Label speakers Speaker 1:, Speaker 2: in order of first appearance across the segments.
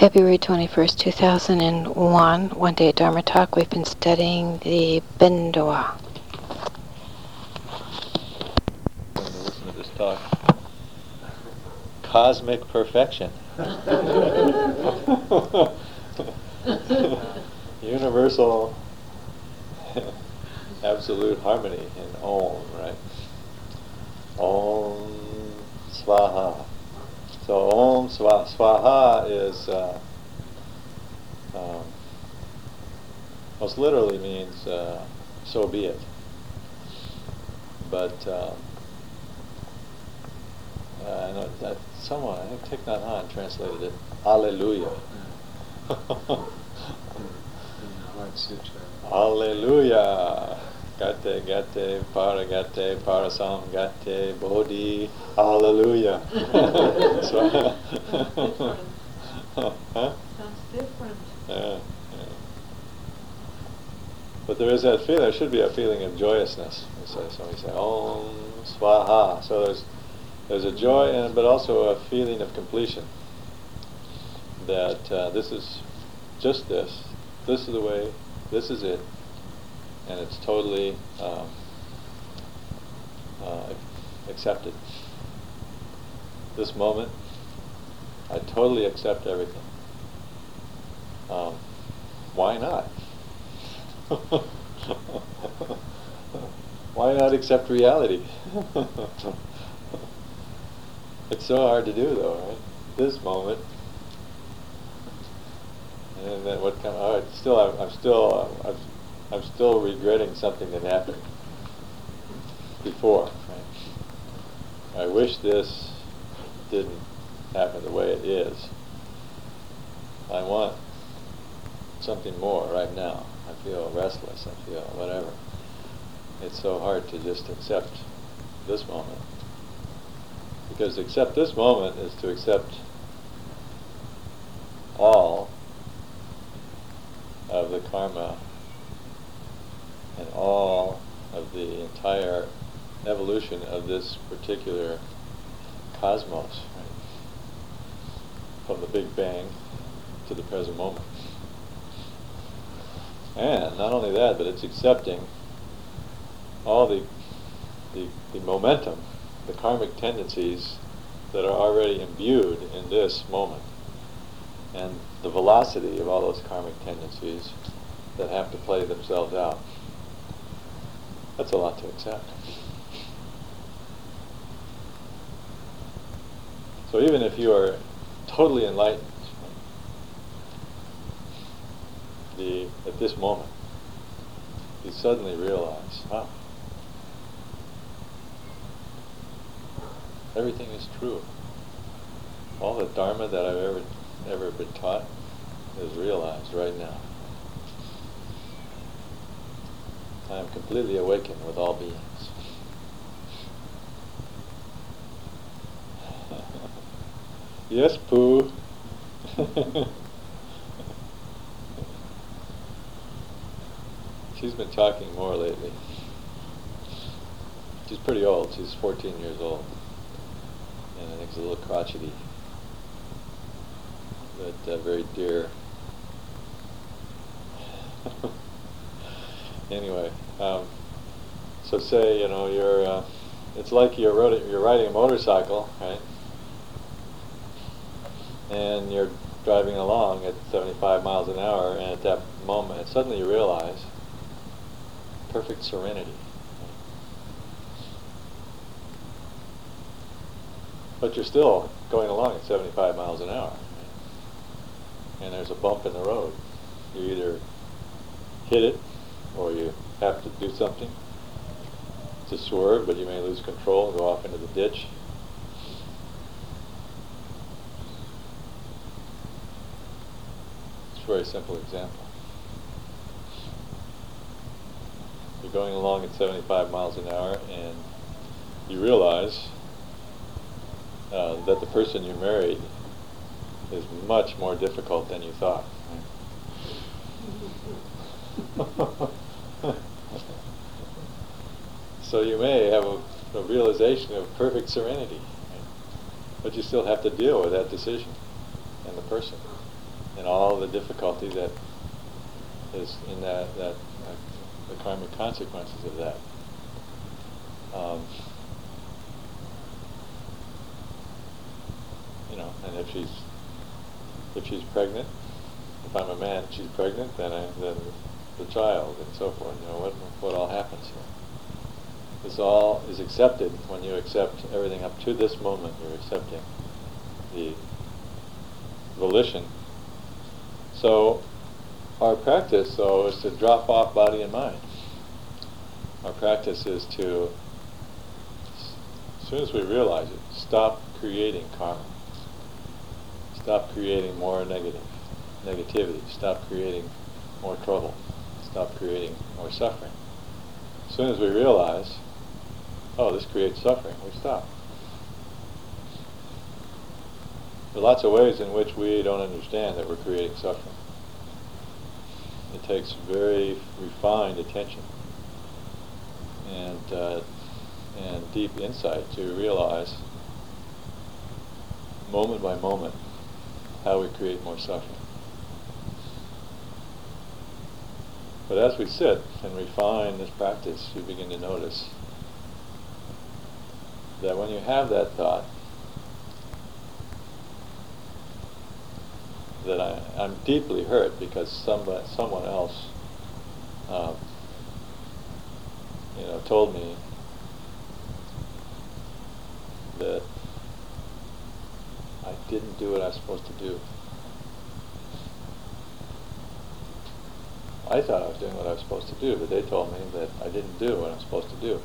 Speaker 1: February 21st, 2001, one day at Dharma talk. We've been studying the Bendowa.
Speaker 2: Listen to this talk. Cosmic perfection. Universal absolute harmony in Om, right? Om Swaha. So Om Swa, Swaha is, uh, um, most literally means uh, so be it. But uh, uh, I know that someone, I think Thich Nhat Hanh translated it, Alleluia. Alleluia. Gate, gate, para gate, parasam gate, bodhi, hallelujah. so, huh?
Speaker 3: Sounds different.
Speaker 2: Yeah, yeah. But there is that feeling, there should be a feeling of joyousness. We say, so we say, Om Swaha. So there's, there's a joy, and but also a feeling of completion. That uh, this is just this. This is the way. This is it. And it's totally um, uh, accepted. This moment, I totally accept everything. Um, why not? why not accept reality? it's so hard to do, though, right? This moment, and then what kind? Of, oh, still, I'm, I'm still, I'm, I'm still regretting something that happened before. Right? I wish this didn't happen the way it is. I want something more right now. I feel restless. I feel whatever. It's so hard to just accept this moment. Because to accept this moment is to accept all of the karma and all of the entire evolution of this particular cosmos, right? From the Big Bang to the present moment. And not only that, but it's accepting all the, the, the momentum, the karmic tendencies that are already imbued in this moment, and the velocity of all those karmic tendencies that have to play themselves out. That's a lot to accept. So even if you are totally enlightened, the, at this moment, you suddenly realize, wow, everything is true. All the dharma that I've ever ever been taught is realized right now. I am completely awakened with all beings. Yes, Pooh. She's been talking more lately. She's pretty old. She's 14 years old. And I think she's a little crotchety. But uh, very dear. anyway, um, so say, you know, you're, uh, it's like you're, riding a motorcycle, right? And you're driving along at 75 miles an hour, and at that moment, suddenly you realize perfect serenity. But you're still going along at 75 miles an hour. And there's a bump in the road. You either hit it or you have to do something to swerve, but you may lose control and go off into the ditch. It's a very simple example. You're going along at 75 miles an hour and you realize uh, that the person you married is much more difficult than you thought. so you may have a, a, realization of perfect serenity, but you still have to deal with that decision and the person. And all the difficulty that is in that, that uh, the karmic consequences of that. Um, you know, and if she's if she's pregnant, if I'm a man, she's pregnant, then I, then the child and so forth. You know what what all happens here. This all is accepted when you accept everything up to this moment. You're accepting the volition. So our practice, though, is to drop off body and mind. Our practice is to, as soon as we realize it, stop creating karma. Stop creating more negative, negativity. Stop creating more trouble. Stop creating more suffering. As soon as we realize, oh, this creates suffering, we stop. There are lots of ways in which we don't understand that we're creating suffering. It takes very refined attention and uh, and deep insight to realize moment by moment how we create more suffering. But as we sit and refine this practice, you begin to notice that when you have that thought, that I, I'm deeply hurt because somebody, someone else, um, you know, told me that I didn't do what I was supposed to do. I thought I was doing what I was supposed to do, but they told me that I didn't do what I'm supposed to do.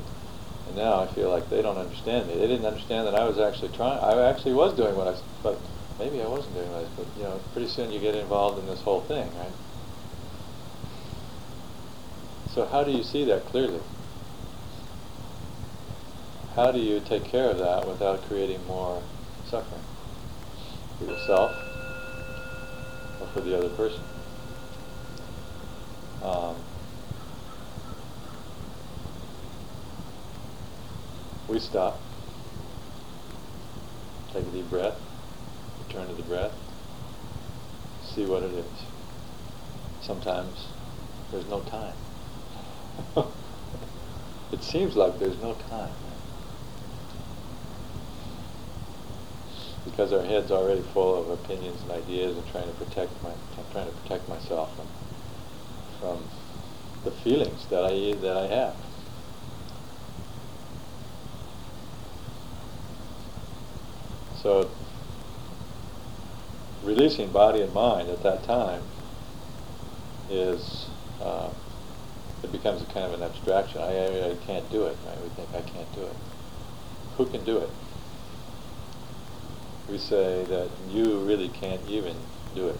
Speaker 2: And now I feel like they don't understand me. They didn't understand that I was actually trying. I actually was doing what I, but maybe I wasn't doing this, but you know, pretty soon you get involved in this whole thing, right? So how do you see that clearly? How do you take care of that without creating more suffering for yourself or for the other person? Um, we stop, take a deep breath return to the breath, see what it is. Sometimes there's no time. it seems like there's no time. Because our head's already full of opinions and ideas and trying to protect my trying to protect myself from from the feelings that I that I have. So releasing body and mind at that time is uh, it becomes a kind of an abstraction. I, I, I can't do it. Right? We think I can't do it. Who can do it? We say that you really can't even do it.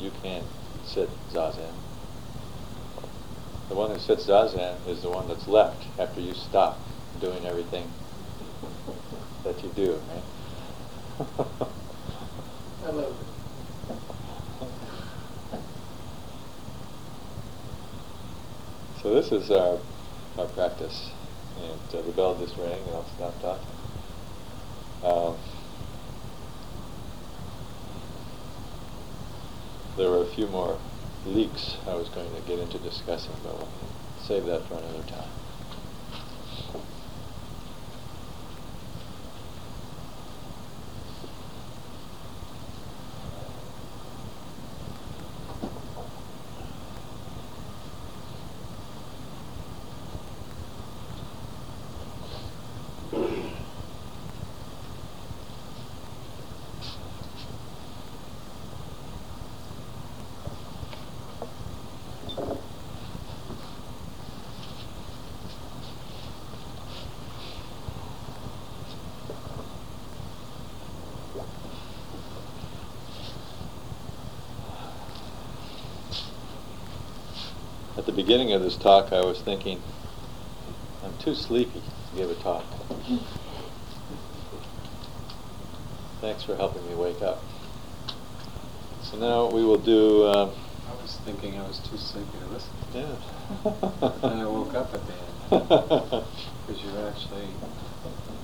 Speaker 2: You can't sit zazen. The one who sits zazen is the one that's left after you stop doing everything that you do. Right? So this is our, our practice. And uh, the bell just rang and I'll stop talking. Um, there were a few more leaks I was going to get into discussing, but we'll save that for another time. At the beginning of this talk, I was thinking, I'm too sleepy to give a talk. Thanks for helping me wake up. So now we will do. Uh,
Speaker 3: I was thinking I was too sleepy to listen.
Speaker 2: yeah.
Speaker 3: and I woke up at the end because you actually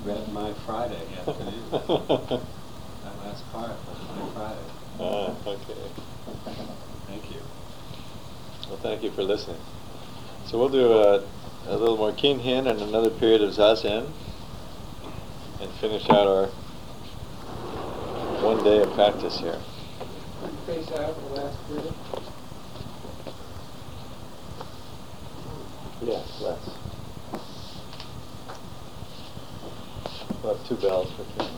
Speaker 3: read my Friday afternoon. that last part was my Friday.
Speaker 2: Ah, okay.
Speaker 3: Thank you.
Speaker 2: Well, thank you for listening. So we'll do a, a little more kinhin and another period of Zazen and finish out our one day of practice here.
Speaker 4: Face out the last period?
Speaker 2: Yes, less. We'll two bells for King